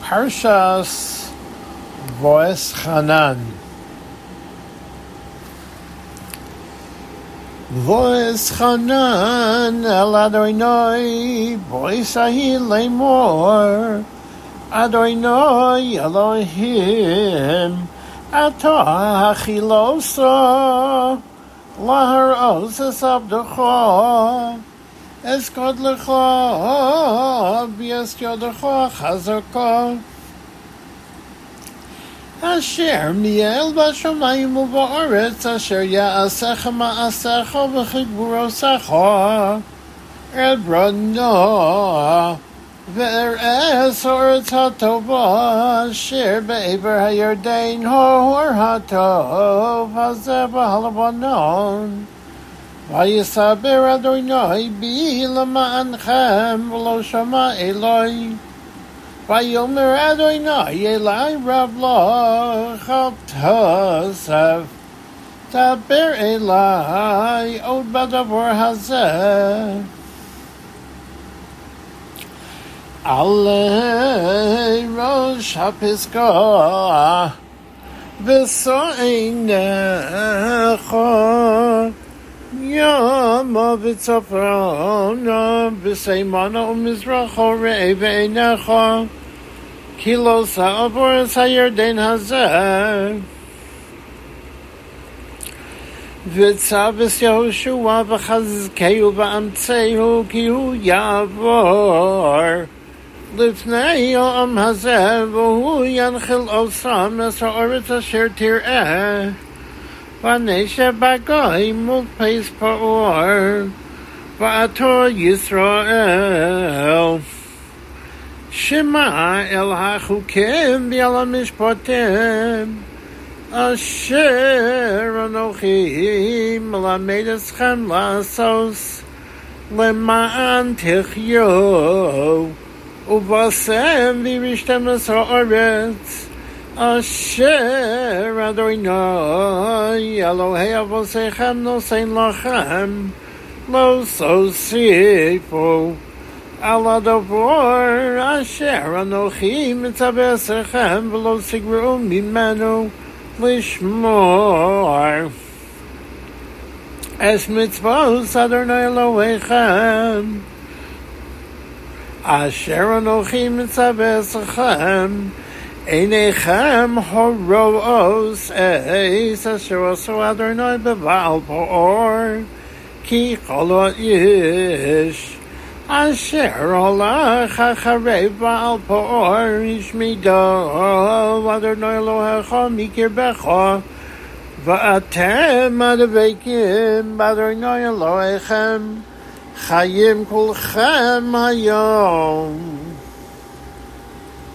Parshas Voes Hanan. Voes Hanan El Adonai Voes Ahi Lemor Adonai Elohim Atah Achilosa Lahar Oses Abdecha Eskod lecha, bias yodecha, chazaka. Asher miel bashamayim u'ba'aretz, asher ya'asecha ma'asecha v'chigburosecha. Ebrano, er ve'eres oretz hatova, asher be'eber hayardein hor hatov, hazeh b'halabanon. ויסבר אדוני בי למענכם ולא שמע אלוהי. ויאמר אדוני אלי רב לך אל תוסף דבר אלי עוד בדבר הזה. עלי ראש הפסקה ושעינך Yama v'tzafrona v'seimana u'mizracha re'e ve'enecha kilo sa'avor sa'yerden hazeh v'tzavis Yehoshua v'chazkehu v'amtzehu ki hu yavor לפני יום הזה, והוא ינחיל אוסם, אסר אשר תראה. Vanesha Bagai Mukpais Pa'or Va'ator Yisrael. Shema El HaChukim V'Yal HaMishpatim Asher Anochim Lamed Eschem Lasos Lema'an Tichyo Uvasem V'Rishtem Ha'aretz Asher Adonai Elohei Avosechem Nosein Lachem Lo Sosifu. Davor Asher Anochi Mitzavesechem V'lo Sigru Mimenu Lishmor. Es Mitzvos Adonai Elohechem Asher Anochi horos eis asher oso Adonai beval poor ki cholo ish asher olach acharei baal poor ish mido Adonai Elohecha mikir becha va'atem adaveikim Adonai Elohechem chayim kulchem hayom